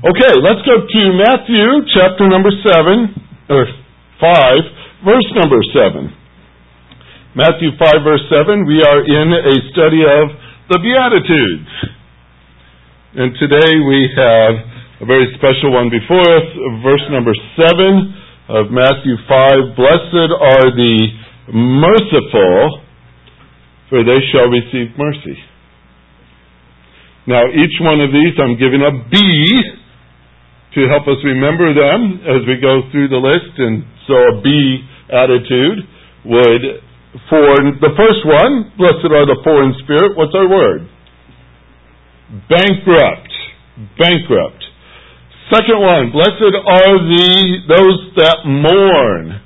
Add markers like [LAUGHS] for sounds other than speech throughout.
Okay, let's go to Matthew chapter number 7, or 5, verse number 7. Matthew 5, verse 7, we are in a study of the Beatitudes. And today we have a very special one before us, verse number 7 of Matthew 5. Blessed are the merciful, for they shall receive mercy. Now, each one of these I'm giving a B to help us remember them as we go through the list. And so a B attitude would, for the first one, blessed are the poor in spirit. What's our word? Bankrupt. Bankrupt. Second one, blessed are the those that mourn,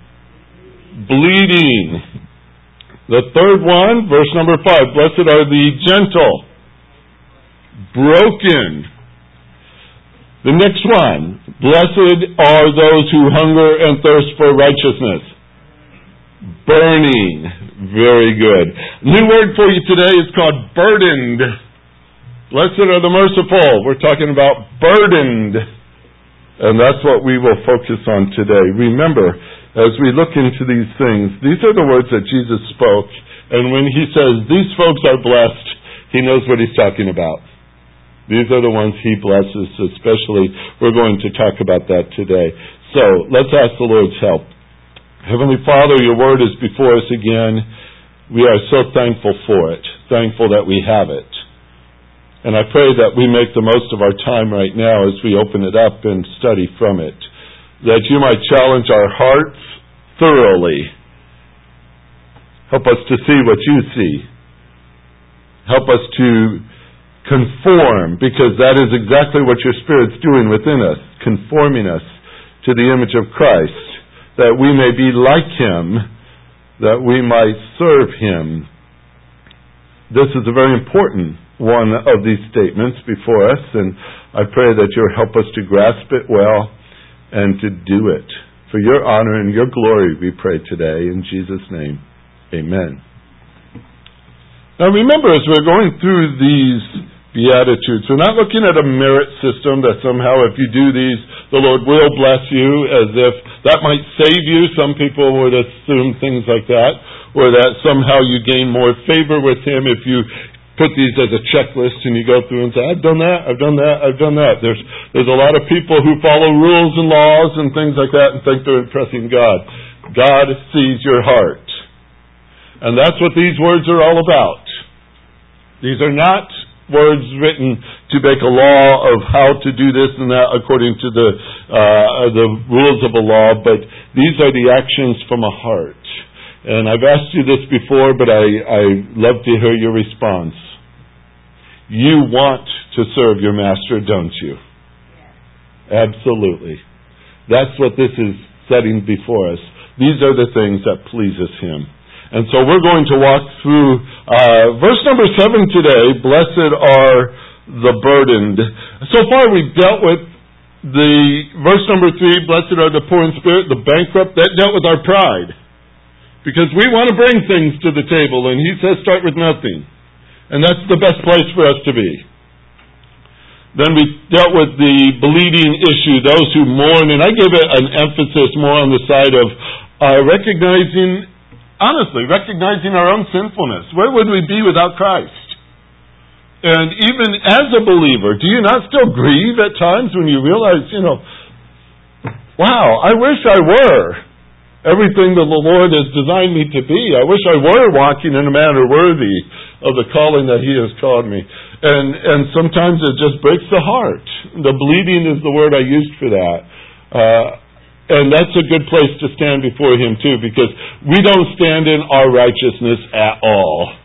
bleeding. The third one, verse number five, blessed are the gentle, broken, the next one, blessed are those who hunger and thirst for righteousness. Burning. Very good. New word for you today is called burdened. Blessed are the merciful. We're talking about burdened. And that's what we will focus on today. Remember, as we look into these things, these are the words that Jesus spoke. And when he says, these folks are blessed, he knows what he's talking about. These are the ones He blesses, especially. We're going to talk about that today. So let's ask the Lord's help. Heavenly Father, your word is before us again. We are so thankful for it, thankful that we have it. And I pray that we make the most of our time right now as we open it up and study from it. That you might challenge our hearts thoroughly. Help us to see what you see. Help us to conform, because that is exactly what your Spirit's doing within us, conforming us to the image of Christ, that we may be like Him, that we might serve Him. This is a very important one of these statements before us, and I pray that you'll help us to grasp it well and to do it. For your honor and your glory, we pray today. In Jesus' name, amen. Now remember, as we're going through these Beatitudes. We're not looking at a merit system that somehow if you do these, the Lord will bless you as if that might save you. Some people would assume things like that. Or that somehow you gain more favor with Him if you put these as a checklist and you go through and say, I've done that, I've done that, I've done that. There's, there's a lot of people who follow rules and laws and things like that and think they're impressing God. God sees your heart. And that's what these words are all about. These are not words written to make a law of how to do this and that according to the uh, the rules of a law, but these are the actions from a heart. And I've asked you this before, but I, I love to hear your response. You want to serve your master, don't you? Absolutely. That's what this is setting before us. These are the things that pleases him. And so we're going to walk through uh, verse number seven today. Blessed are the burdened. So far we've dealt with the verse number three. Blessed are the poor in spirit, the bankrupt. That dealt with our pride, because we want to bring things to the table, and he says start with nothing, and that's the best place for us to be. Then we dealt with the bleeding issue, those who mourn, and I give it an emphasis more on the side of uh, recognizing honestly, recognizing our own sinfulness. Where would we be without Christ? And even as a believer, do you not still grieve at times when you realize, you know, wow, I wish I were everything that the Lord has designed me to be. I wish I were walking in a manner worthy of the calling that He has called me. And and sometimes it just breaks the heart. The bleeding is the word I used for that. Uh, and that's a good place to stand before Him too, because we don't stand in our righteousness at all.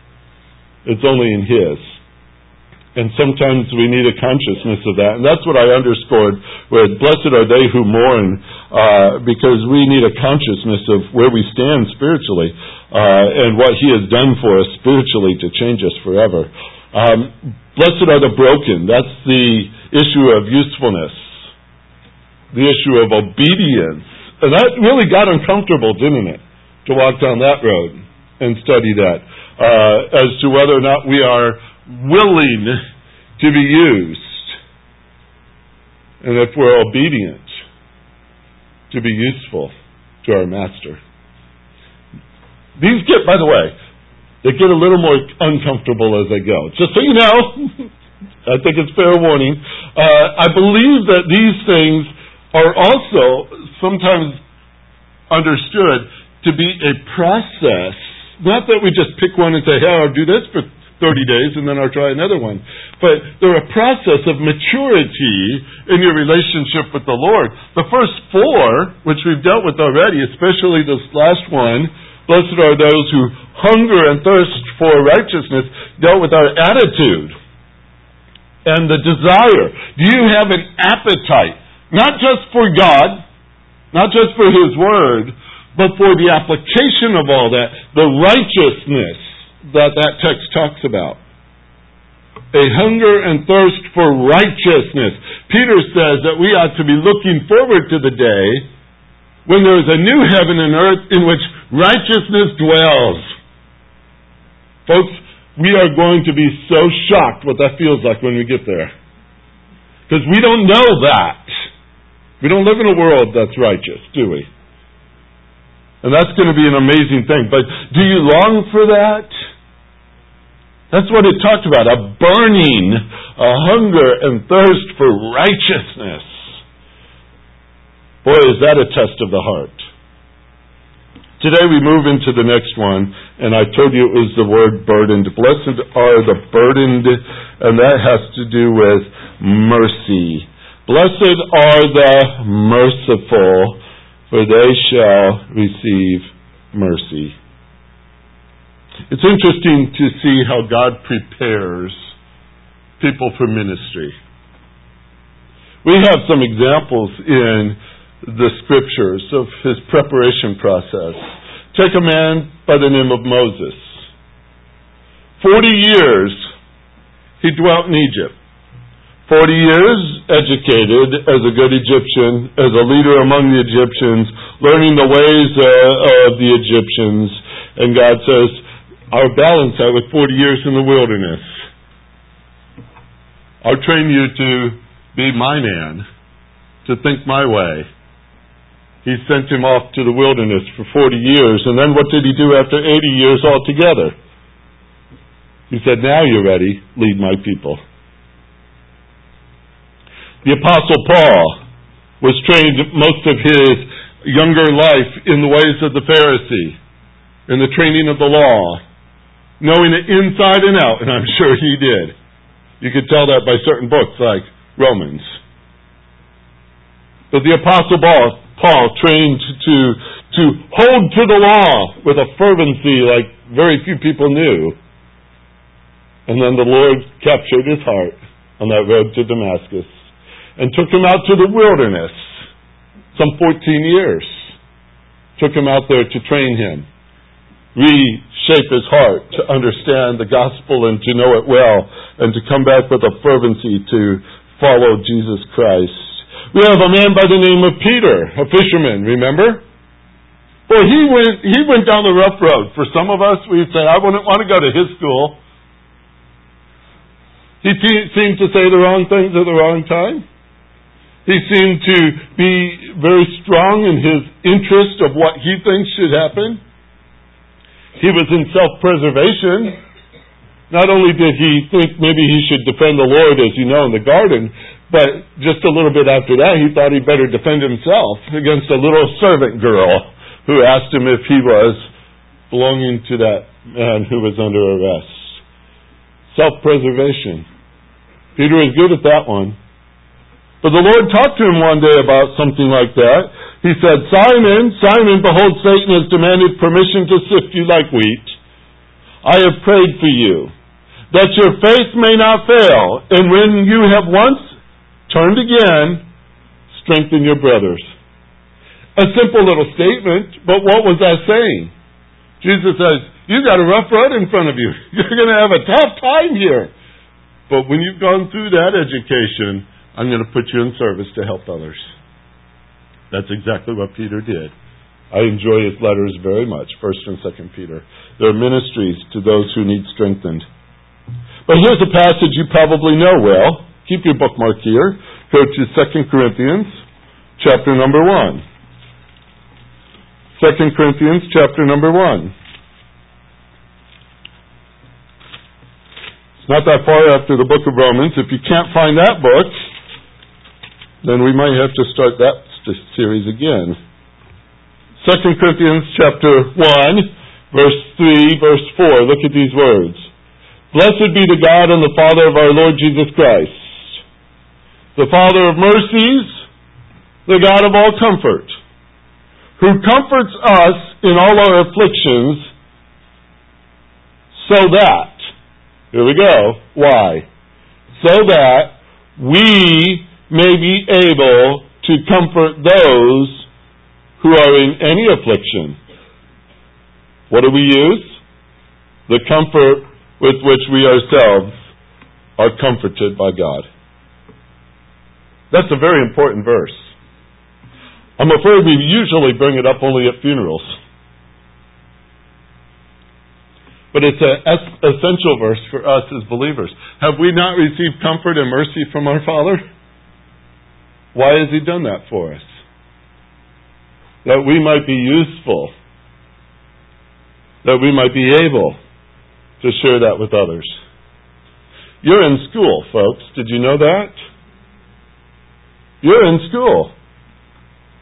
It's only in His. And sometimes we need a consciousness of that. And that's what I underscored with blessed are they who mourn, uh, because we need a consciousness of where we stand spiritually, uh, and what He has done for us spiritually to change us forever. Um, blessed are the broken. That's the issue of usefulness the issue of obedience. And that really got uncomfortable, didn't it? To walk down that road and study that. Uh, as to whether or not we are willing to be used. and if we're obedient, to be useful to our Master. These get, by the way, they get a little more uncomfortable as they go. Just so you know, [LAUGHS] I think it's fair warning. Uh, I believe that these things are also sometimes understood to be a process. Not that we just pick one and say, hey, I'll do this for 30 days and then I'll try another one. But they're a process of maturity in your relationship with the Lord. The first four, which we've dealt with already, especially this last one, blessed are those who hunger and thirst for righteousness, dealt with our attitude and the desire. Do you have an appetite? Not just for God, not just for His Word, but for the application of all that, the righteousness that that text talks about. A hunger and thirst for righteousness. Peter says that we ought to be looking forward to the day when there is a new heaven and earth in which righteousness dwells. Folks, we are going to be so shocked what that feels like when we get there. Because we don't know that. We don't live in a world that's righteous, do we? And that's going to be an amazing thing. But do you long for that? That's what it talked about a burning, a hunger and thirst for righteousness. Boy, is that a test of the heart. Today we move into the next one, and I told you it was the word burdened. Blessed are the burdened, and that has to do with mercy. Blessed are the merciful, for they shall receive mercy. It's interesting to see how God prepares people for ministry. We have some examples in the scriptures of his preparation process. Take a man by the name of Moses. Forty years he dwelt in Egypt. Forty years educated as a good Egyptian, as a leader among the Egyptians, learning the ways uh, of the Egyptians. And God says, I'll balance that with 40 years in the wilderness. I'll train you to be my man, to think my way. He sent him off to the wilderness for 40 years, and then what did he do after 80 years altogether? He said, Now you're ready, lead my people. The Apostle Paul was trained most of his younger life in the ways of the Pharisee, in the training of the law knowing it inside and out, and I'm [LAUGHS] sure he did. You could tell that by certain books like Romans. But the Apostle Paul, Paul trained to, to hold to the law with a fervency like very few people knew. And then the Lord captured his heart on that road to Damascus and took him out to the wilderness, some 14 years. Took him out there to train him reshape his heart to understand the gospel and to know it well and to come back with a fervency to follow Jesus Christ. We have a man by the name of Peter, a fisherman, remember? Well, he went, he went down the rough road. For some of us, we'd say, I wouldn't want to go to his school. He te- seemed to say the wrong things at the wrong time. He seemed to be very strong in his interest of what he thinks should happen. He was in self-preservation. Not only did he think maybe he should defend the Lord, as you know, in the garden, but just a little bit after that, he thought he'd better defend himself against a little servant girl who asked him if he was belonging to that man who was under arrest. Self-preservation. Peter is good at that one. But the Lord talked to him one day about something like that. He said, Simon, Simon, behold, Satan has demanded permission to sift you like wheat. I have prayed for you, that your faith may not fail, and when you have once turned again, strengthen your brothers. A simple little statement, but what was that saying? Jesus says, You've got a rough road in front of you. [LAUGHS] You're going to have a tough time here. But when you've gone through that education, I'm going to put you in service to help others. That's exactly what Peter did. I enjoy his letters very much, 1st and 2nd Peter. They're ministries to those who need strengthened. But here's a passage you probably know well. keep your bookmark here. Go to 2 Corinthians, chapter number 1. 2 Corinthians, chapter number 1. It's not that far after the book of Romans. If you can't find that book, then we might have to start that series again. 2 Corinthians chapter 1, verse 3, verse 4. Look at these words. Blessed be the God and the Father of our Lord Jesus Christ, the Father of mercies, the God of all comfort, who comforts us in all our afflictions, so that here we go. Why? So that we may be able to comfort those who are in any affliction. What do we use? The comfort with which we ourselves are comforted by God. That's a very important verse. I'm afraid we usually bring it up only at funerals. But it's an essential verse for us as believers. Have we not received comfort and mercy from our Father? Why has He done that for us? That we might be useful. That we might be able to share that with others. You're in school, folks. Did you know that? You're in school.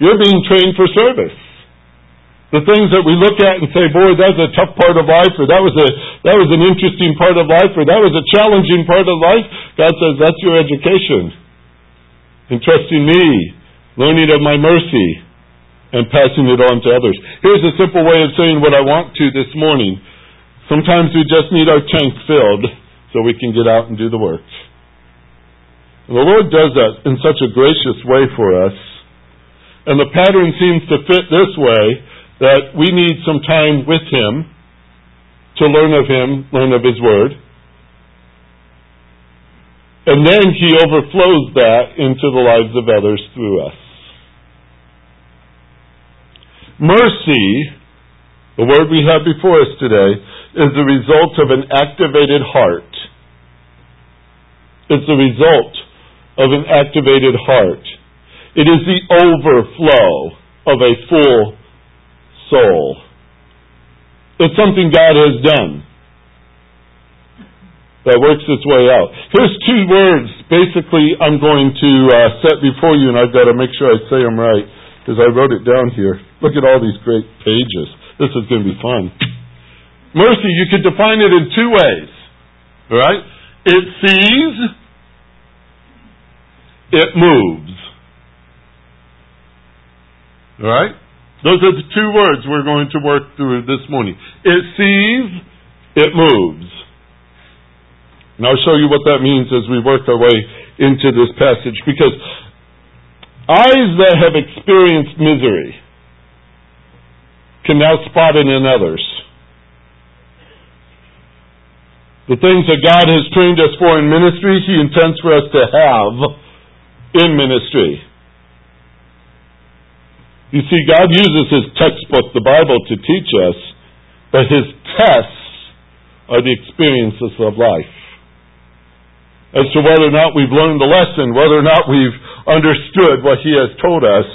You're being trained for service. The things that we look at and say, boy, that's a tough part of life, or that was a that was an interesting part of life, or that was a challenging part of life. God says that's your education. Entrusting me, learning of my mercy, and passing it on to others. Here's a simple way of saying what I want to this morning. Sometimes we just need our tank filled so we can get out and do the work. And the Lord does that in such a gracious way for us. And the pattern seems to fit this way that we need some time with Him to learn of Him, learn of His Word. And then He overflows that into the lives of others through us. Mercy, the word we have before us today, is the result of an activated heart. It's the result of an activated heart. It is the overflow of a full soul. It's something God has done that works its way out. Here's two words, basically, I'm going to uh, set before you, and I've got to make sure I say them right because I wrote it down here. Look at all these great pages. This is going to be fun. Mercy, you could define it in two ways. Right? It sees, it moves. All right? Those are the two words we're going to work through this morning. It sees, it moves. And I'll show you what that means as we work our way into this passage. Because eyes that have experienced misery can now spot it in others. The things that God has trained us for in ministry, He intends for us to have in ministry. You see, God uses His textbook, the Bible, to teach us, but His tests are the experiences of life. As to whether or not we've learned the lesson, whether or not we've understood what He has told us,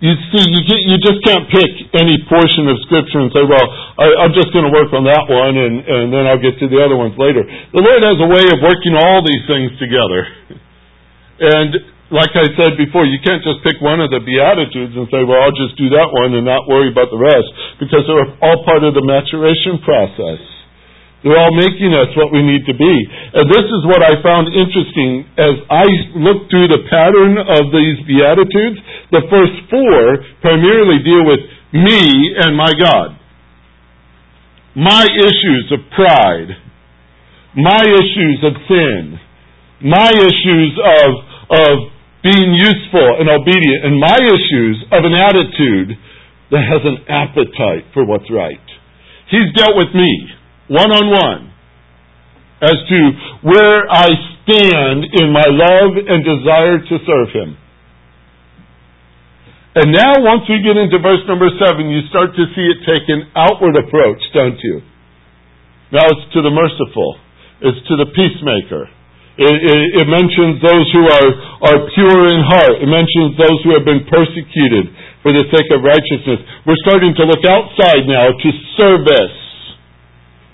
you see, you, you just can't pick any portion of Scripture and say, well, I, I'm just going to work on that one and, and then I'll get to the other ones later. The Lord has a way of working all these things together. [LAUGHS] And like I said before, you can't just pick one of the Beatitudes and say, well, I'll just do that one and not worry about the rest, because they're all part of the maturation process. They're all making us what we need to be. And this is what I found interesting as I looked through the pattern of these Beatitudes. The first four primarily deal with me and my God. My issues of pride. My issues of sin. My issues of, of being useful and obedient, and my issues of an attitude that has an appetite for what's right. He's dealt with me one on one as to where I stand in my love and desire to serve Him. And now, once we get into verse number seven, you start to see it take an outward approach, don't you? Now it's to the merciful, it's to the peacemaker, It, it, it, mentions those who are, are pure in heart. It mentions those who have been persecuted for the sake of righteousness. We're starting to look outside now to service.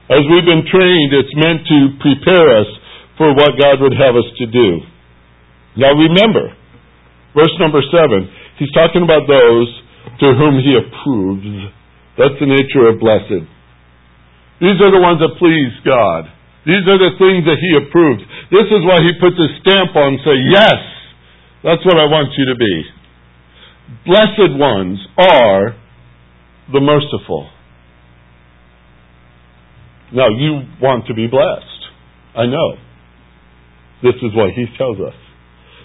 As we've been trained, it's meant to prepare us for what God would have us to do. Now remember, verse number seven, he's talking about those to whom he approves. That's the nature of blessed. These are the ones that please God. These are the things that He approves. This is why He puts a stamp on and say, yes, that's what I want you to be. Blessed ones are the merciful. Now, you want to be blessed. I know. This is what He tells us.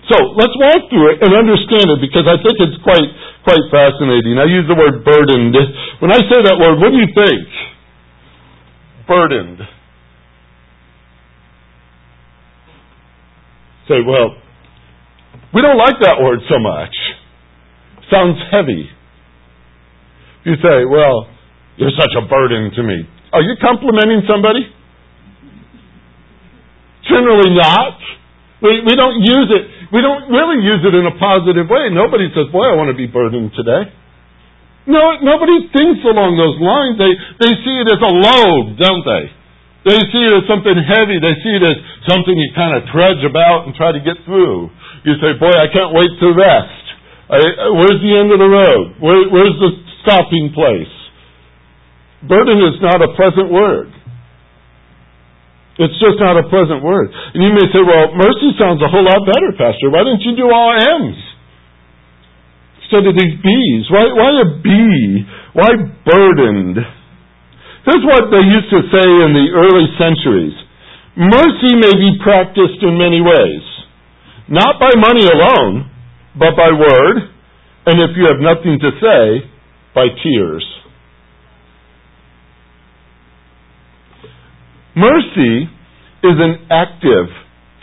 So let's walk through it and understand it because I think it's quite quite fascinating. I use the word burdened. When I say that word, what do you think? Burdened. say, well, we don't like that word so much. Sounds heavy. You say, well, you're such a burden to me. Are you complimenting somebody? Generally not. We, we don't use it. We don't really use it in a positive way. Nobody says, boy, I want to be burdened today. No, nobody thinks along those lines. They, they see it as a load, don't they? They see it as something heavy. They see it as something you kind of trudge about and try to get through. You say, boy, I can't wait to rest. I, where's the end of the road? Where, where's the stopping place? Burden is not a pleasant word. It's just not a pleasant word. And you may say, well, mercy sounds a whole lot better, Pastor. Why didn't you do all M's? Instead of these B's. Why, why a B? Why burdened? Here's what they used to say in the early centuries. Mercy may be practiced in many ways. Not by money alone, but by word, and if you have nothing to say, by tears. Mercy is an active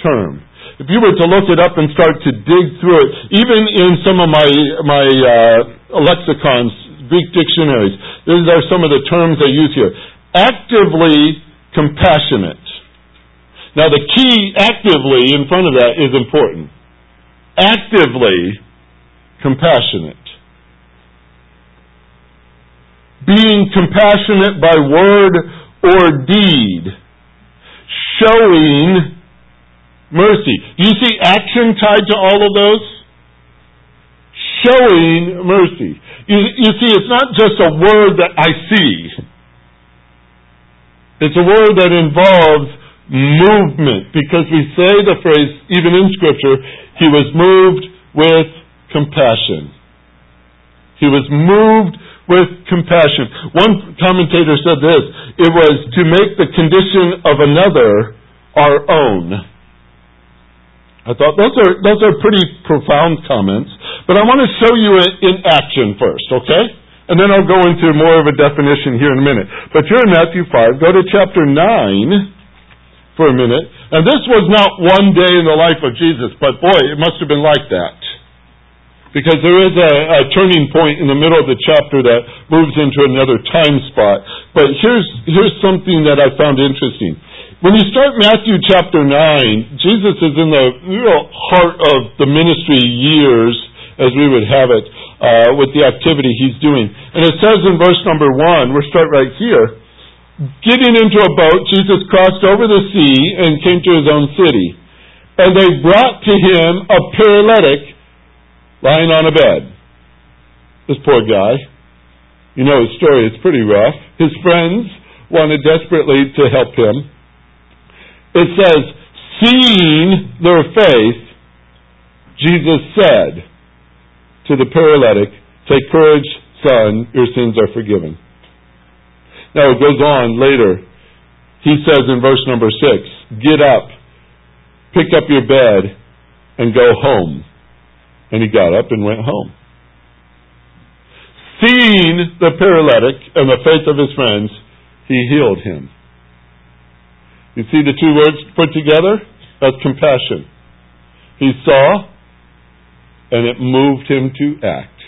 term. If you were to look it up and start to dig through it, even in some of my my uh, lexicons, Greek dictionaries. These are some of the terms they use here. Actively compassionate. Now the key actively in front of that is important. Actively compassionate. Being compassionate by word or deed. Showing mercy. Do you see action tied to all of those? Showing mercy. You, you see, it's not just a word that I see. It's a word that involves movement because we say the phrase, even in Scripture, he was moved with compassion. He was moved with compassion. One commentator said this it was to make the condition of another our own. I thought those are those are pretty profound comments, but I want to show you it in action first, okay? And then I'll go into more of a definition here in a minute. But you're in Matthew 5. Go to chapter 9 for a minute. And this was not one day in the life of Jesus, but boy, it must have been like that. Because there is a, a turning point in the middle of the chapter that moves into another time spot. But here's, here's something that I found interesting. When you start Matthew chapter 9, Jesus is in the real heart of the ministry years, as we would have it, uh, with the activity he's doing. And it says in verse number 1, we'll start right here, getting into a boat, Jesus crossed over the sea and came to his own city. And they brought to him a paralytic lying on a bed. This poor guy. You know his story, it's pretty rough. His friends wanted desperately to help him. It says, seeing their faith, Jesus said to the paralytic, Take courage, son, your sins are forgiven. Now it goes on later. He says in verse number six, Get up, pick up your bed, and go home. And he got up and went home. Seeing the paralytic and the faith of his friends, he healed him. You see the two words put together? That's compassion. He saw, and it moved him to act.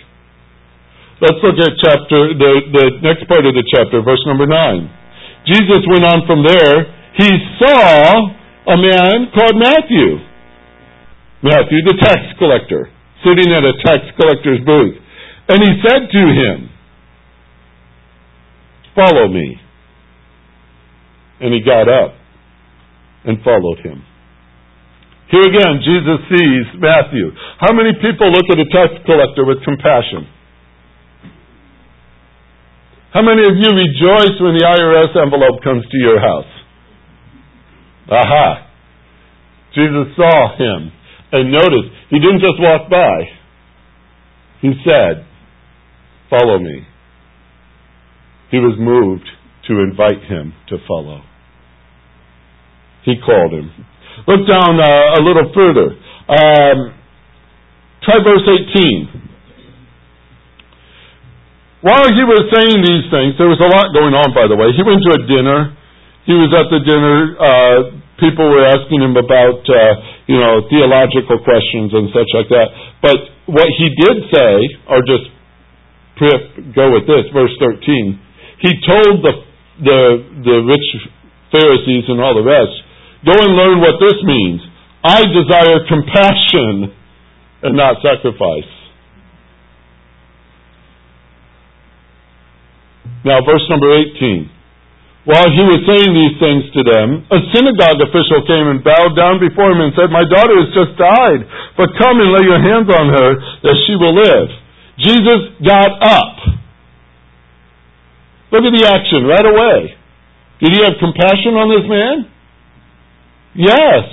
Let's look at chapter, the, the next part of the chapter, verse number 9. Jesus went on from there. He saw a man called Matthew. Matthew, the tax collector, sitting at a tax collector's booth. And he said to him, Follow me. And he got up and followed him. Here again, Jesus sees Matthew. How many people look at a tax collector with compassion? How many of you rejoice when the IRS envelope comes to your house? Aha. Jesus saw him and notice, he didn't just walk by. He said, Follow me. He was moved to invite him to follow. He called him. Look down uh, a little further. Um, try verse 18. While he was saying these things, there was a lot going on, by the way. He went to a dinner. He was at the dinner. Uh, people were asking him about, uh, you know, theological questions and such like that. But what he did say, or just go with this, verse 13, he told the, the, the rich Pharisees and all the rest, go and learn what this means. I desire compassion and not sacrifice. Now, verse number 18. While he was saying these things to them, a synagogue official came and bowed down before him and said, My daughter has just died, but come and lay your hands on her that she will live. Jesus got up. Look at the action right away. Did he have compassion on this man? Yes.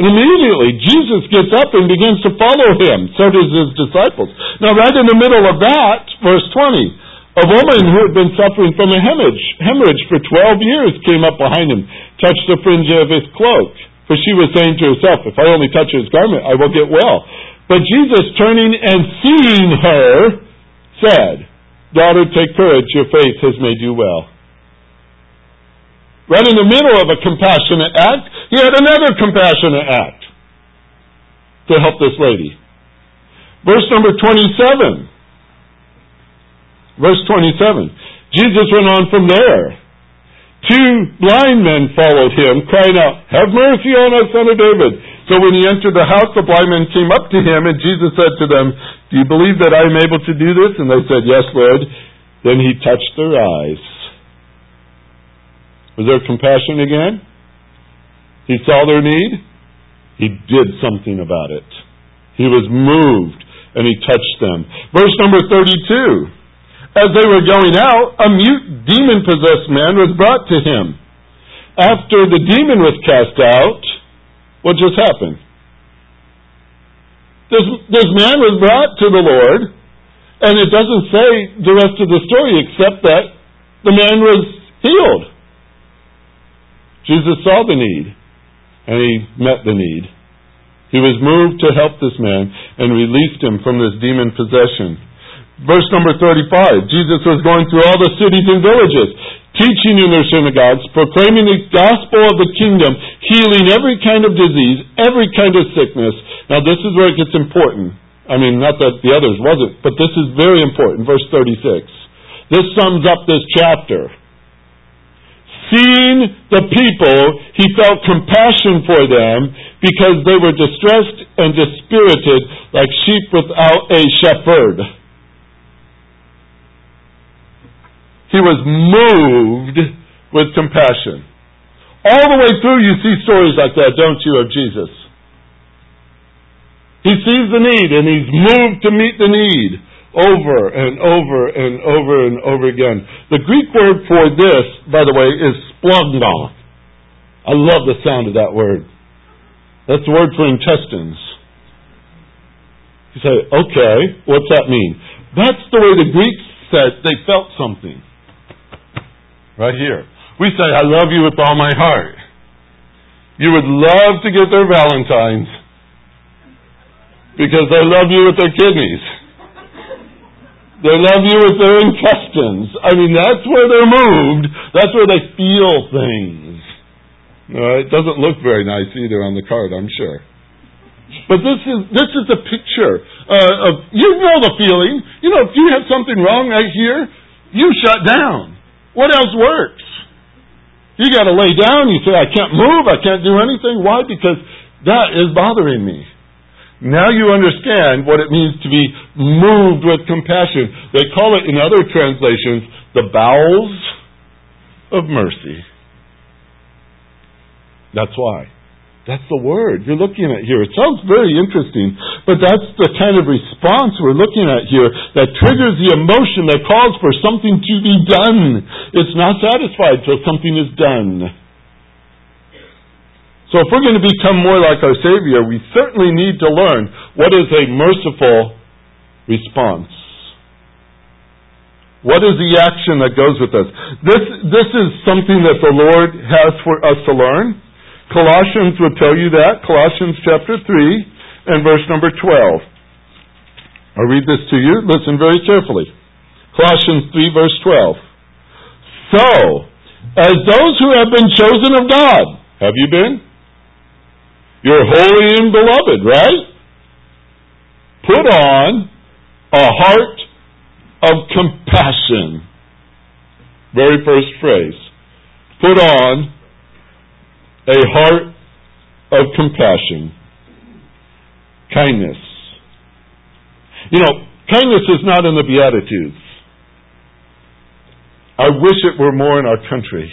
And immediately Jesus gets up and begins to follow him. So does his disciples. Now right in the middle of that, verse 20, a woman who had been suffering from a hemorrhage, hemorrhage for 12 years came up behind him, touched the fringe of his cloak. For she was saying to herself, if I only touch his garment, I will get well. But Jesus, turning and seeing her, said, Daughter, take courage, your faith has made you well. Right in the middle of a compassionate act, he had another compassionate act to help this lady. Verse number 27. Verse 27. Jesus went on from there. Two blind men followed him, crying out, Have mercy on us, son of David. So when he entered the house, the blind men came up to him, and Jesus said to them, Do you believe that I am able to do this? And they said, Yes, Lord. Then he touched their eyes. Was there compassion again? He saw their need. He did something about it. He was moved, and he touched them. Verse number 32. As they were going out, a mute demon possessed man was brought to him. After the demon was cast out, what just happened? This, this man was brought to the Lord, and it doesn't say the rest of the story except that the man was healed. Jesus saw the need, and he met the need. He was moved to help this man and released him from this demon possession. Verse number 35, Jesus was going through all the cities and villages, teaching in their synagogues, proclaiming the gospel of the kingdom, healing every kind of disease, every kind of sickness. Now this is where it gets important. I mean, not that the others wasn't, but this is very important. Verse 36. This sums up this chapter. Seeing the people, he felt compassion for them because they were distressed and dispirited like sheep without a shepherd. He was moved with compassion. All the way through, you see stories like that, don't you, of Jesus? He sees the need and he's moved to meet the need over and over and over and over again. The Greek word for this, by the way, is splanchna. I love the sound of that word. That's the word for intestines. You say, okay, what's that mean? That's the way the Greeks said they felt something. Right here. We say, I love you with all my heart. You would love to get their Valentines because they love you with their kidneys. They love you with their intestines. I mean, that's where they're moved. That's where they feel things. It doesn't look very nice either on the card, I'm sure. But this is this is a picture uh, of you know the feeling. You know, if you have something wrong right here, you shut down. What else works? You gotta lay down. You say, I can't move. I can't do anything. Why? Because that is bothering me. Now you understand what it means to be moved with compassion. They call it in other translations the bowels of mercy. That's why. That's the word you're looking at here. It sounds very interesting, but that's the kind of response we're looking at here that triggers the emotion that calls for something to be done. It's not satisfied till something is done. So if we're going to become more like our Savior, we certainly need to learn what is a merciful response. What is the action that goes with us? This, this is something that the Lord has for us to learn. Colossians would tell you that. Colossians chapter 3 and verse number 12. I'll read this to you. Listen very carefully. Colossians 3 verse 12. So, as those who have been chosen of God, have you been? You're holy and beloved, right? Put on a heart of compassion. Very first phrase. Put on a heart of compassion, kindness. You know, kindness is not in the Beatitudes. I wish it were more in our country.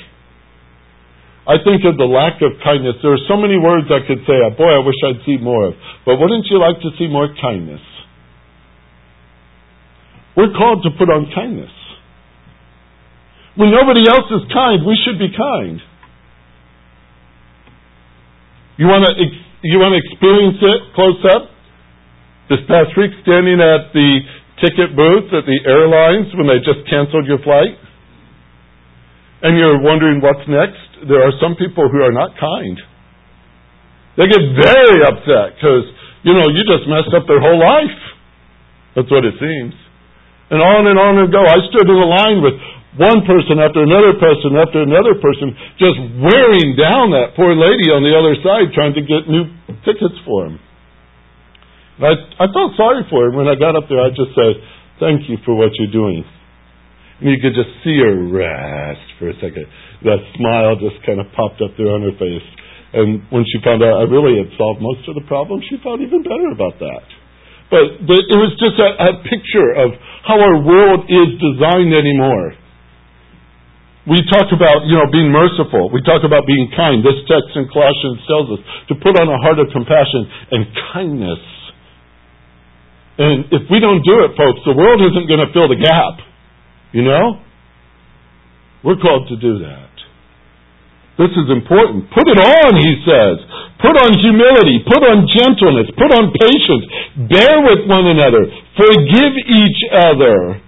I think of the lack of kindness. There are so many words I could say, boy, I wish I'd see more of. But wouldn't you like to see more kindness? We're called to put on kindness. When nobody else is kind, we should be kind. You want to you want to experience it close up? This past week, standing at the ticket booth at the airlines when they just canceled your flight, and you're wondering what's next. There are some people who are not kind. They get very upset because you know you just messed up their whole life. That's what it seems. And on and on and go. I stood in a line with one person after another person after another person just wearing down that poor lady on the other side trying to get new tickets for him. I, I felt sorry for him. When I got up there, I just said, thank you for what you're doing. And you could just see her rest for a second. That smile just kind of popped up there on her face. And when she found out I really had solved most of the problems, she felt even better about that. But, but it was just a, a picture of how our world is designed anymore. We talk about, you know, being merciful. We talk about being kind. This text in Colossians tells us to put on a heart of compassion and kindness. And if we don't do it, folks, the world isn't going to fill the gap. You know? We're called to do that. This is important. Put it on, he says. Put on humility. Put on gentleness. Put on patience. Bear with one another. Forgive each other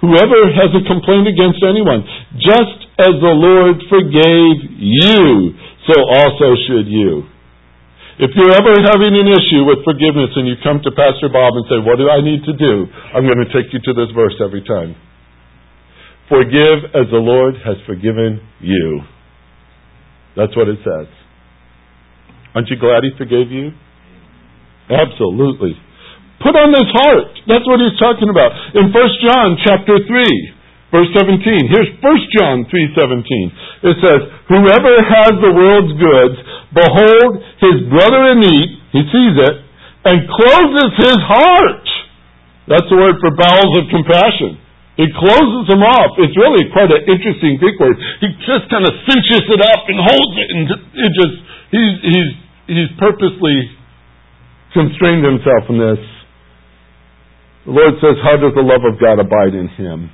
Whoever has a complaint against anyone, just as the Lord forgave you, so also should you. If you're ever having an issue with forgiveness and you come to Pastor Bob and say, What do I need to do? I'm going to take you to this verse every time. Forgive as the Lord has forgiven you. That's what it says. Aren't you glad He forgave you? Absolutely. Put on this heart. That's what he's talking about. In 1 John chapter 3, verse 17. Here's 1 John 3:17. It says, "Whoever has the world's goods, behold his brother in need, he sees it, and closes his heart." That's the word for bowels of compassion. He closes them off. It's really quite an interesting Greek word. He just kind of cinches it up and holds it, and it just he's he's he's purposely constrained himself in this. The Lord says, How does the love of God abide in him?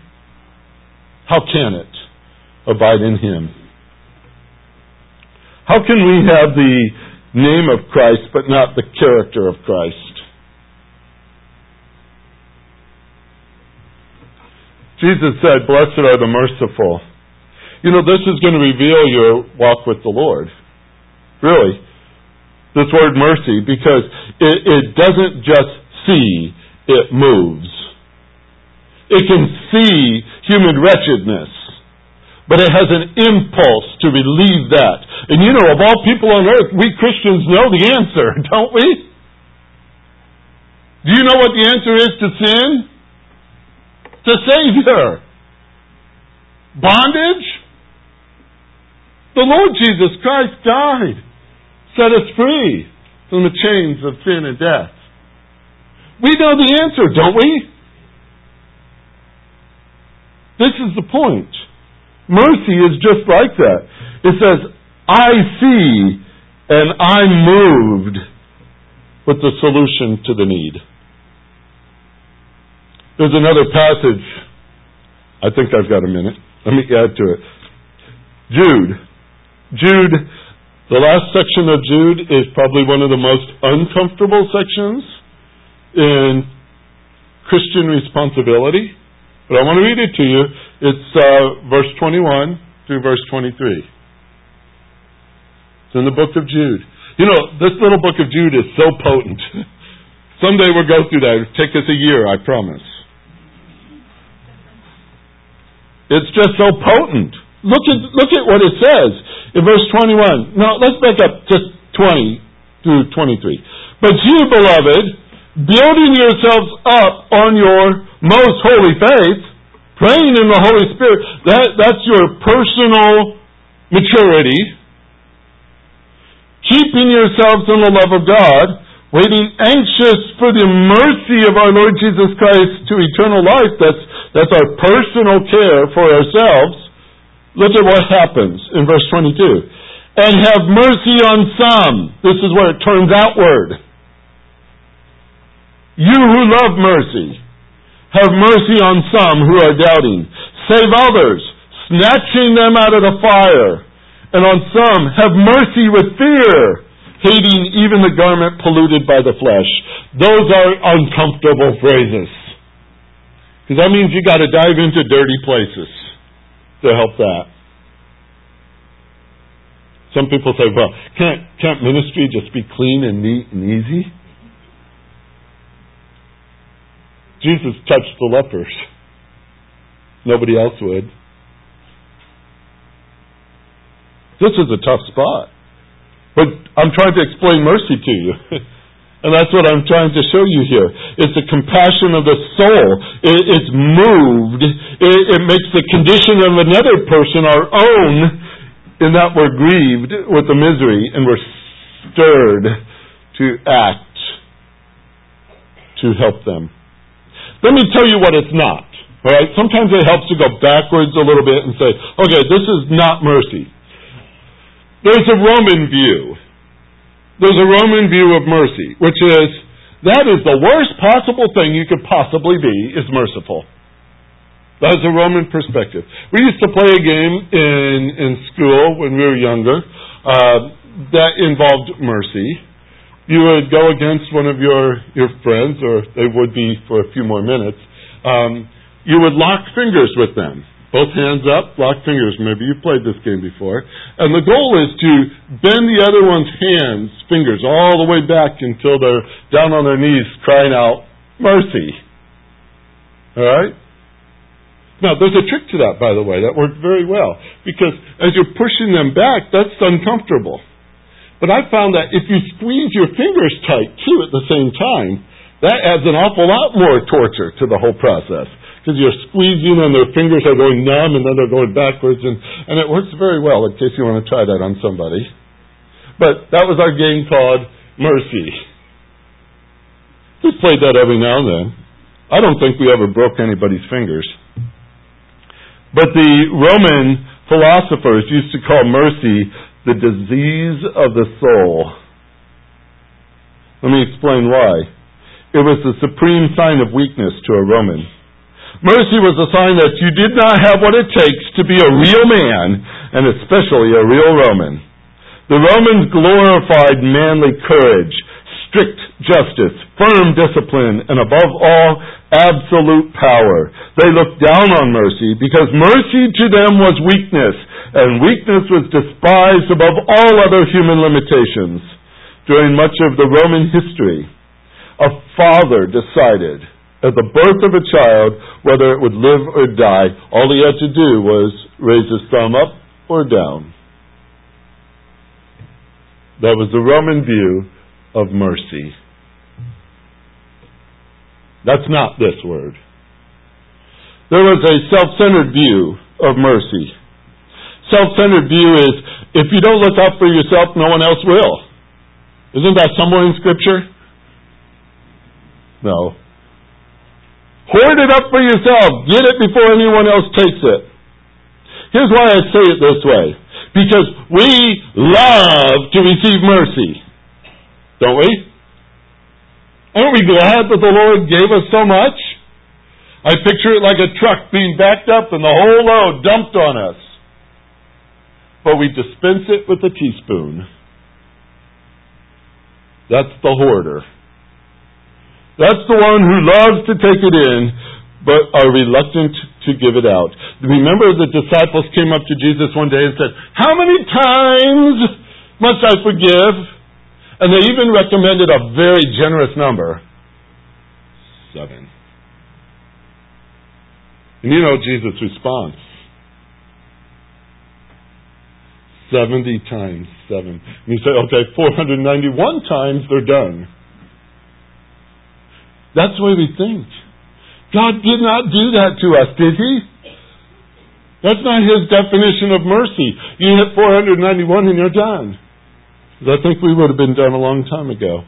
How can it abide in him? How can we have the name of Christ but not the character of Christ? Jesus said, Blessed are the merciful. You know, this is going to reveal your walk with the Lord. Really. This word mercy, because it, it doesn't just see, it moves. It can see human wretchedness, but it has an impulse to relieve that. And you know, of all people on earth, we Christians know the answer, [LAUGHS] don't we? Do you know what the answer is to sin? To Savior. Bondage? The Lord Jesus Christ died, set us free from the chains of sin and death. We know the answer, don't we? This is the point. Mercy is just like that. It says, I see and I'm moved with the solution to the need. There's another passage. I think I've got a minute. Let me add to it. Jude. Jude, the last section of Jude is probably one of the most uncomfortable sections in Christian responsibility. But I want to read it to you. It's uh, verse 21 through verse 23. It's in the book of Jude. You know, this little book of Jude is so potent. [LAUGHS] Someday we'll go through that. It'll take us a year, I promise. It's just so potent. Look at look at what it says in verse 21. Now let's back up just 20 through 23. But you, beloved, building yourselves up on your most holy faith, praying in the Holy Spirit, that, that's your personal maturity keeping yourselves in the love of God, waiting anxious for the mercy of our Lord Jesus Christ to eternal life. That's, that's our personal care for ourselves. Look at what happens in verse 22. And have mercy on some. This is where it turns outward. You who love mercy, have mercy on some who are doubting. Save others, snatching them out of the fire and on some have mercy with fear, hating even the garment polluted by the flesh. Those are uncomfortable phrases. Because that means you've got to dive into dirty places to help that. Some people say, well, can't, can't ministry just be clean and neat and easy? Jesus touched the lepers. Nobody else would. This is a tough spot. But I'm trying to explain mercy to you. [LAUGHS] and that's what I'm trying to show you here. It's the compassion of the soul. It, it's moved. It, it makes the condition of another person our own in that we're grieved with the misery and we're stirred to act to help them. Let me tell you what it's not. All right? Sometimes it helps to go backwards a little bit and say, okay, this is not mercy. There's a Roman view. There's a Roman view of mercy, which is that is the worst possible thing you could possibly be is merciful. That's a Roman perspective. We used to play a game in in school when we were younger uh, that involved mercy. You would go against one of your your friends, or they would be for a few more minutes. Um, you would lock fingers with them both hands up, lock fingers. Maybe you've played this game before. And the goal is to bend the other one's hands, fingers, all the way back until they're down on their knees crying out, mercy. All right? Now, there's a trick to that, by the way, that worked very well. Because as you're pushing them back, that's uncomfortable. But I found that if you squeeze your fingers tight, too, at the same time, that adds an awful lot more torture to the whole process because you're squeezing and their fingers are going numb and then they're going backwards and, and it works very well in case you want to try that on somebody. But that was our game called Mercy. We played that every now and then. I don't think we ever broke anybody's fingers. But the Roman philosophers used to call mercy the disease of the soul. Let me explain why. It was the supreme sign of weakness to a Roman. Mercy was a sign that you did not have what it takes to be a real man, and especially a real Roman. The Romans glorified manly courage, strict justice, firm discipline, and above all, absolute power. They looked down on mercy because mercy to them was weakness, and weakness was despised above all other human limitations. During much of the Roman history, a father decided at the birth of a child, whether it would live or die, all he had to do was raise his thumb up or down. That was the Roman view of mercy. That's not this word. There was a self centered view of mercy. Self-centered view is, if you don't look out for yourself, no one else will. Isn't that somewhere in Scripture? No. Hoard it up for yourself. Get it before anyone else takes it. Here's why I say it this way. Because we love to receive mercy. Don't we? Aren't we glad that the Lord gave us so much? I picture it like a truck being backed up and the whole load dumped on us. But we dispense it with a teaspoon. That's the hoarder. That's the one who loves to take it in, but are reluctant to give it out. Remember the disciples came up to Jesus one day and said, How many times must I forgive? And they even recommended a very generous number. Seven. And you know Jesus' response. 70 times 7. And you say, okay, 491 times they're done. That's the way we think. God did not do that to us, did He? That's not His definition of mercy. You hit 491 and you're done. I think we would have been done a long time ago.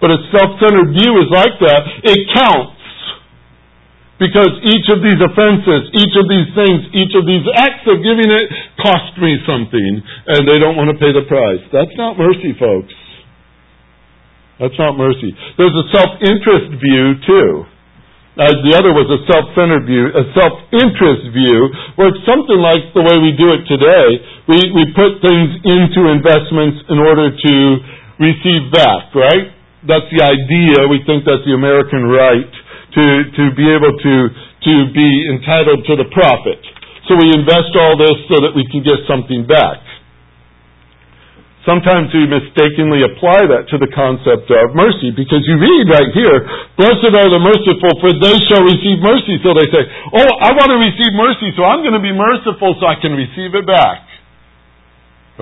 But a self-centered view is like that. It counts. Because each of these offenses, each of these things, each of these acts of giving it cost me something, and they don't want to pay the price. That's not mercy, folks. That's not mercy. There's a self-interest view too. Uh, the other was a self-centered view, a self-interest view, where it's something like the way we do it today. We, we put things into investments in order to receive back, right? That's the idea. We think that's the American right to, to be able to, to be entitled to the profit. So we invest all this so that we can get something back. Sometimes we mistakenly apply that to the concept of mercy because you read right here, blessed are the merciful for they shall receive mercy. So they say, oh, I want to receive mercy so I'm going to be merciful so I can receive it back.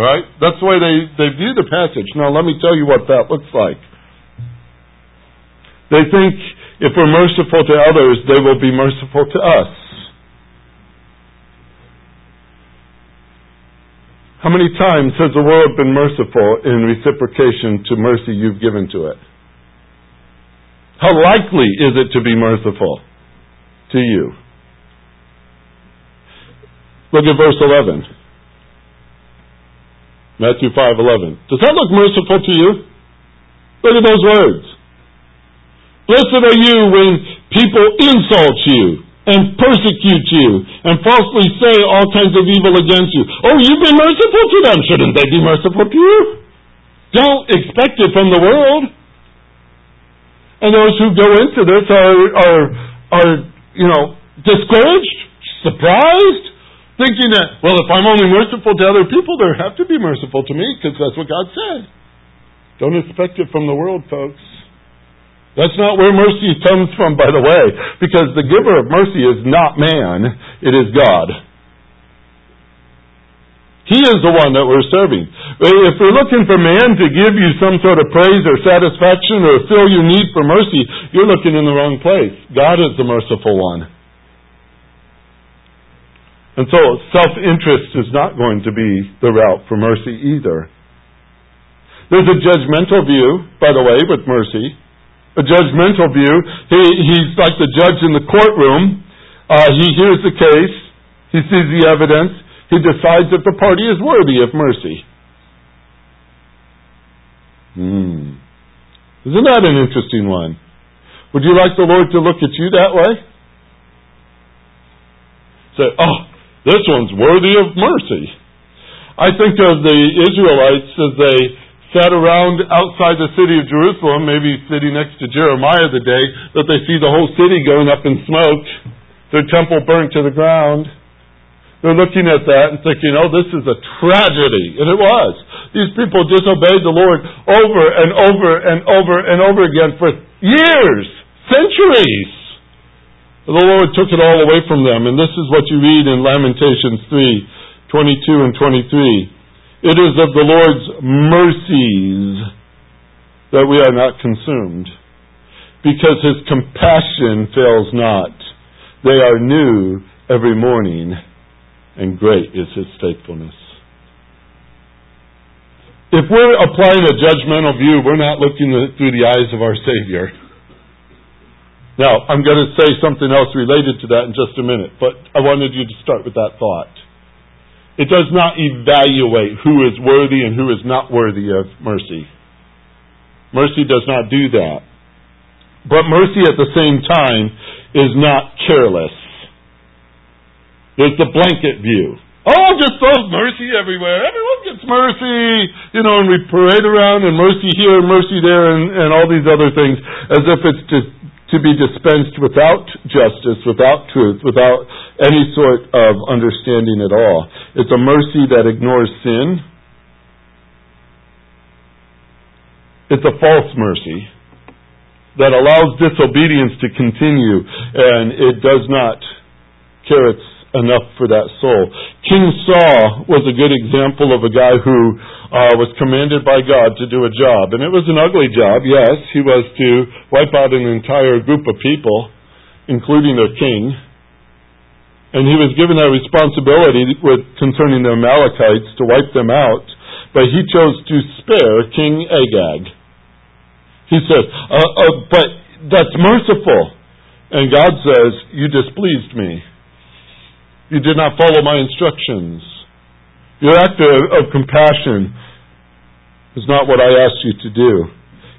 Right? That's the way they, they view the passage. Now let me tell you what that looks like. They think if we're merciful to others, they will be merciful to us. How many times has the world been merciful in reciprocation to mercy you've given to it? How likely is it to be merciful to you? Look at verse 11. Matthew 5:11. Does that look merciful to you? Look at those words. Blessed are you when people insult you and persecute you and falsely say all kinds of evil against you. Oh, you've been merciful to them. Shouldn't they be merciful to you? Don't expect it from the world. And those who go into this are, are, are, you know, discouraged, surprised, thinking that, well, if I'm only merciful to other people, they have to be merciful to me because that's what God said. Don't expect it from the world, folks. That's not where mercy comes from, by the way, because the giver of mercy is not man, it is God. He is the one that we're serving. If we're looking for man to give you some sort of praise or satisfaction or fill your need for mercy, you're looking in the wrong place. God is the merciful one. And so self-interest is not going to be the route for mercy either. There's a judgmental view, by the way, with mercy a judgmental view. He, he's like the judge in the courtroom. Uh, he hears the case. He sees the evidence. He decides if the party is worthy of mercy. Hmm. Isn't that an interesting one? Would you like the Lord to look at you that way? Say, oh, this one's worthy of mercy. I think of the Israelites as they sat around outside the city of Jerusalem, maybe sitting next to Jeremiah the day that they see the whole city going up in smoke, their temple burnt to the ground. They're looking at that and thinking, oh, this is a tragedy. And it was. These people disobeyed the Lord over and over and over and over again for years, centuries. The Lord took it all away from them. And this is what you read in Lamentations 3 22 and 23. It is of the Lord's mercies that we are not consumed, because his compassion fails not. They are new every morning. and great is his faithfulness. If we're applying a judgmental view, we're not looking through the eyes of our Savior. Now, I'm going to say something else related to that in just a minute, but I wanted you to start with that thought. It does not evaluate who is worthy and who is not worthy of mercy. Mercy does not do that. But mercy at the same time is not careless. There's the blanket view. Oh, just throw mercy everywhere. Everyone gets mercy. You know, and we parade around and mercy here and mercy there and, and all these other things as if it's to, to be dispensed without justice, without truth, without any sort of understanding at all. It's a mercy that ignores sin. It's a false mercy that allows disobedience to continue and it does not care its enough for that soul. King Saul was a good example of a guy who uh, was commanded by God to do a job. And it was an ugly job, yes. He was to wipe out an entire group of people, including their king. And he was given that responsibility with, concerning the Amalekites to wipe them out. But he chose to spare King Agag. He says, uh, uh, but that's merciful. And God says, you displeased me. You did not follow my instructions. Your act of, of compassion is not what I asked you to do.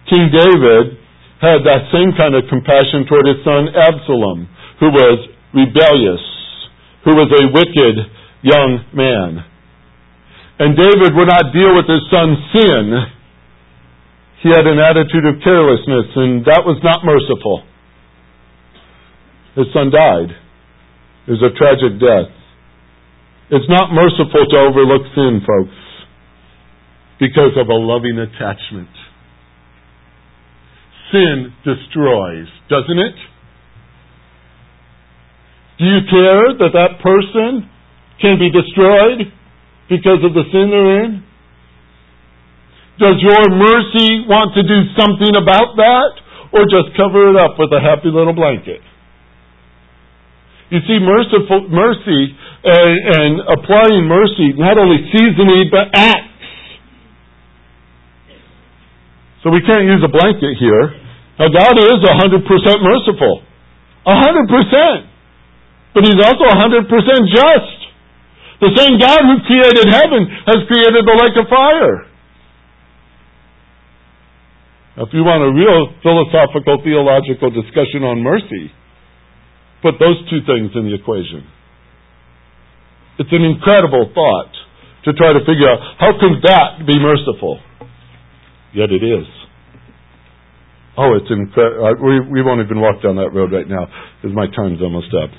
King David had that same kind of compassion toward his son Absalom, who was rebellious, who was a wicked young man. And David would not deal with his son's sin. He had an attitude of carelessness, and that was not merciful. His son died is a tragic death. It's not merciful to overlook sin, folks, because of a loving attachment. Sin destroys, doesn't it? Do you care that that person can be destroyed because of the sin they're in? Does your mercy want to do something about that or just cover it up with a happy little blanket? You see, merciful, mercy and, and applying mercy not only seasoning but acts. So we can't use a blanket here. Now God is 100% merciful. 100%. But He's also 100% just. The same God who created heaven has created the lake of fire. Now, if you want a real philosophical, theological discussion on mercy, Put those two things in the equation. It's an incredible thought to try to figure out how can that be merciful? Yet it is. Oh, it's incredible. We, we won't even walk down that road right now because my time's almost up.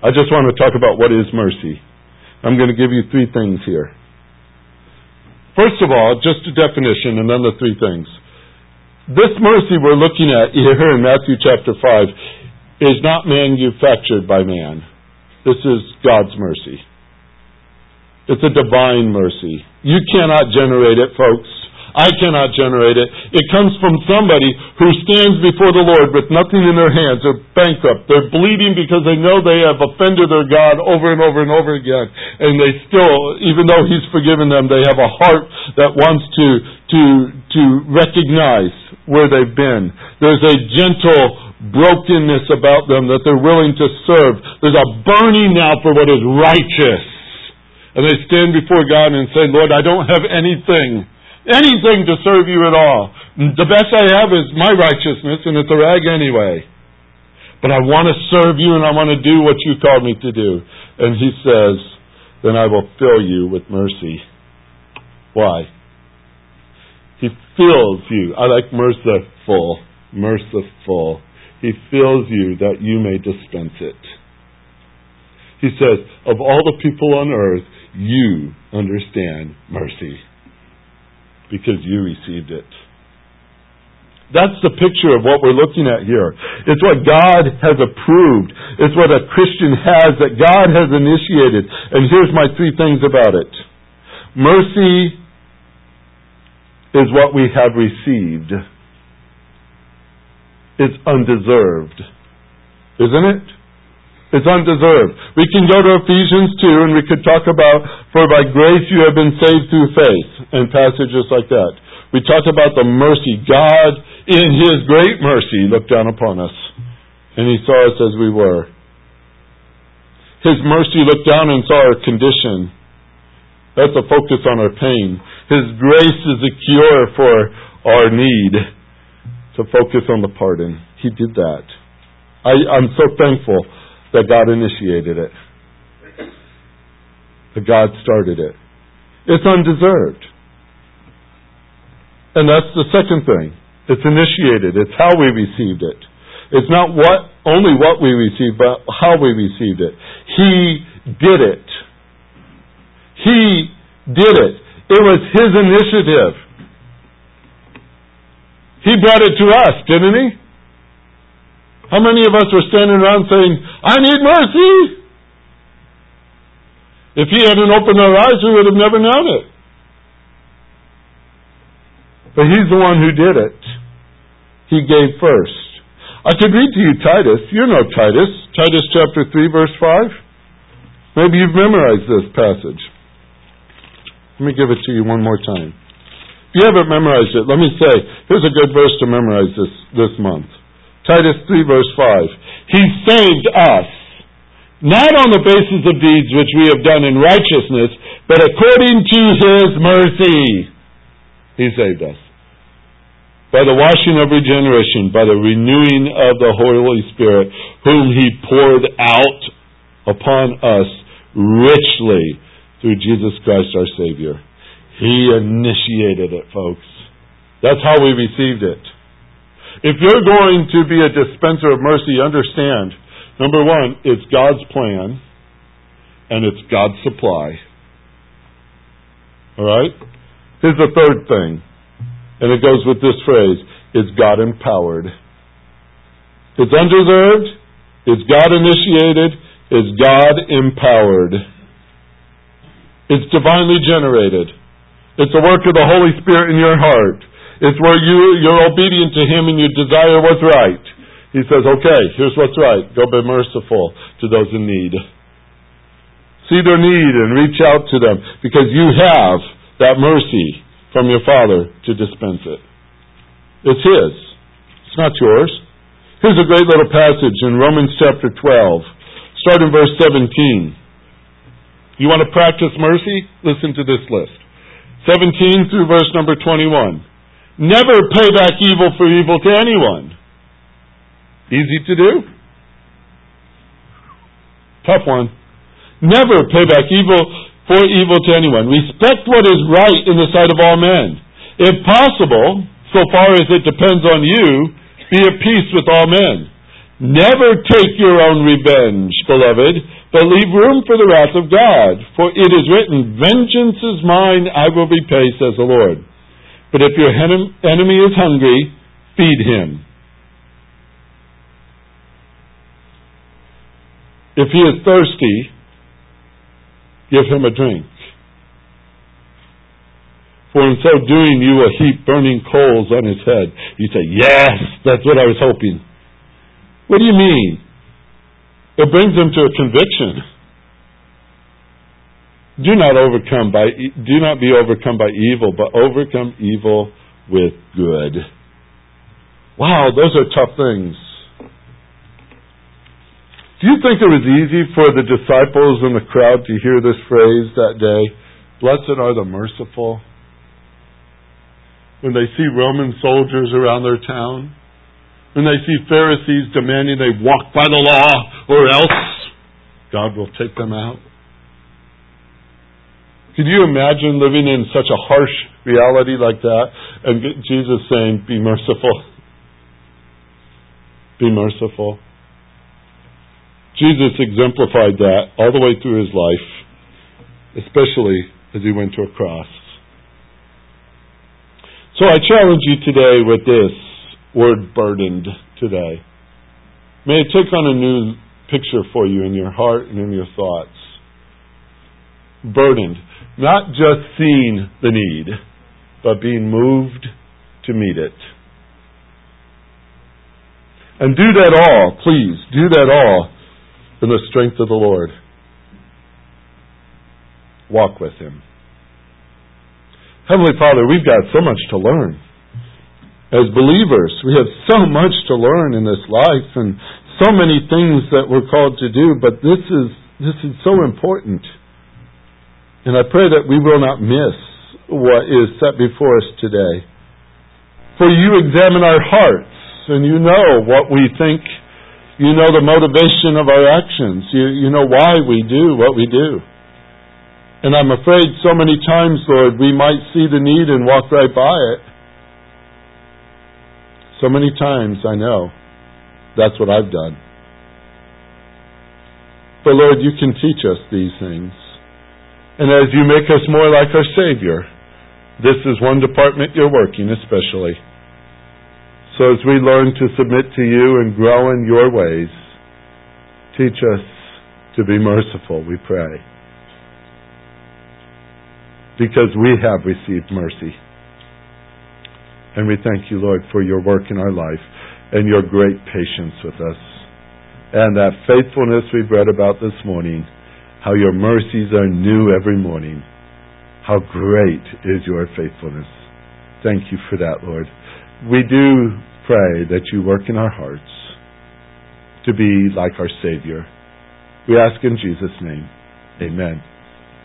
I just want to talk about what is mercy. I'm going to give you three things here. First of all, just a definition and then the three things. This mercy we're looking at here in Matthew chapter 5 is not manufactured by man. This is God's mercy. It's a divine mercy. You cannot generate it, folks. I cannot generate it. It comes from somebody who stands before the Lord with nothing in their hands. They're bankrupt. They're bleeding because they know they have offended their God over and over and over again. And they still, even though He's forgiven them, they have a heart that wants to, to, to recognize where they've been. There's a gentle brokenness about them that they're willing to serve. There's a burning now for what is righteous. And they stand before God and say, Lord, I don't have anything, anything to serve you at all. The best I have is my righteousness, and it's a rag anyway. But I want to serve you and I want to do what you called me to do. And he says, then I will fill you with mercy. Why? He fills you. I like merciful. Merciful. He fills you that you may dispense it. He says, of all the people on earth, you understand mercy because you received it. That's the picture of what we're looking at here. It's what God has approved. It's what a Christian has that God has initiated. And here's my three things about it. Mercy is what we have received is undeserved. Isn't it? It's undeserved. We can go to Ephesians 2 and we could talk about, for by grace you have been saved through faith, and passages like that. We talked about the mercy. God, in His great mercy, looked down upon us, and He saw us as we were. His mercy looked down and saw our condition. That's a focus on our pain. His grace is a cure for our need to focus on the pardon. He did that. I, I'm so thankful that God initiated it. That God started it. It's undeserved. And that's the second thing. It's initiated. It's how we received it. It's not what only what we received, but how we received it. He did it. He did it. It was his initiative. He brought it to us, didn't he? How many of us were standing around saying, I need mercy? If he hadn't opened our eyes, we would have never known it. But he's the one who did it. He gave first. I could read to you Titus. You know Titus. Titus chapter 3, verse 5. Maybe you've memorized this passage. Let me give it to you one more time. You haven't memorized it, let me say, here's a good verse to memorize this, this month. Titus 3 verse 5. He saved us, not on the basis of deeds which we have done in righteousness, but according to His mercy. He saved us. By the washing of regeneration, by the renewing of the Holy Spirit, whom He poured out upon us richly through Jesus Christ our Savior. He initiated it, folks. That's how we received it. If you're going to be a dispenser of mercy, understand number one, it's God's plan and it's God's supply. All right? Here's the third thing, and it goes with this phrase it's God empowered. It's undeserved, it's God initiated, it's God empowered. It's divinely generated. It's the work of the Holy Spirit in your heart. It's where you, you're obedient to Him and you desire what's right. He says, okay, here's what's right. Go be merciful to those in need. See their need and reach out to them because you have that mercy from your Father to dispense it. It's His. It's not yours. Here's a great little passage in Romans chapter 12. Start in verse 17. You want to practice mercy? Listen to this list. 17 through verse number 21. Never pay back evil for evil to anyone. Easy to do? Tough one. Never pay back evil for evil to anyone. Respect what is right in the sight of all men. If possible, so far as it depends on you, be at peace with all men. Never take your own revenge, beloved, but leave room for the wrath of God. For it is written, Vengeance is mine, I will repay, says the Lord. But if your enemy is hungry, feed him. If he is thirsty, give him a drink. For in so doing, you will heap burning coals on his head. You say, Yes, that's what I was hoping. What do you mean? It brings them to a conviction. Do not overcome by do not be overcome by evil, but overcome evil with good. Wow, those are tough things. Do you think it was easy for the disciples and the crowd to hear this phrase that day? Blessed are the merciful. When they see Roman soldiers around their town, when they see Pharisees demanding they walk by the law or else God will take them out. Could you imagine living in such a harsh reality like that and Jesus saying, Be merciful? Be merciful. Jesus exemplified that all the way through his life, especially as he went to a cross. So I challenge you today with this word burdened today. May it take on a new picture for you in your heart and in your thoughts. Burdened. Not just seeing the need, but being moved to meet it. And do that all, please, do that all in the strength of the Lord. Walk with Him. Heavenly Father, we've got so much to learn. As believers, we have so much to learn in this life and so many things that we're called to do, but this is, this is so important. And I pray that we will not miss what is set before us today. For you examine our hearts, and you know what we think. You know the motivation of our actions. You, you know why we do what we do. And I'm afraid so many times, Lord, we might see the need and walk right by it. So many times, I know, that's what I've done. But Lord, you can teach us these things. And as you make us more like our Savior, this is one department you're working especially. So as we learn to submit to you and grow in your ways, teach us to be merciful, we pray. Because we have received mercy. And we thank you, Lord, for your work in our life and your great patience with us. And that faithfulness we've read about this morning how your mercies are new every morning. How great is your faithfulness. Thank you for that, Lord. We do pray that you work in our hearts to be like our Savior. We ask in Jesus' name. Amen.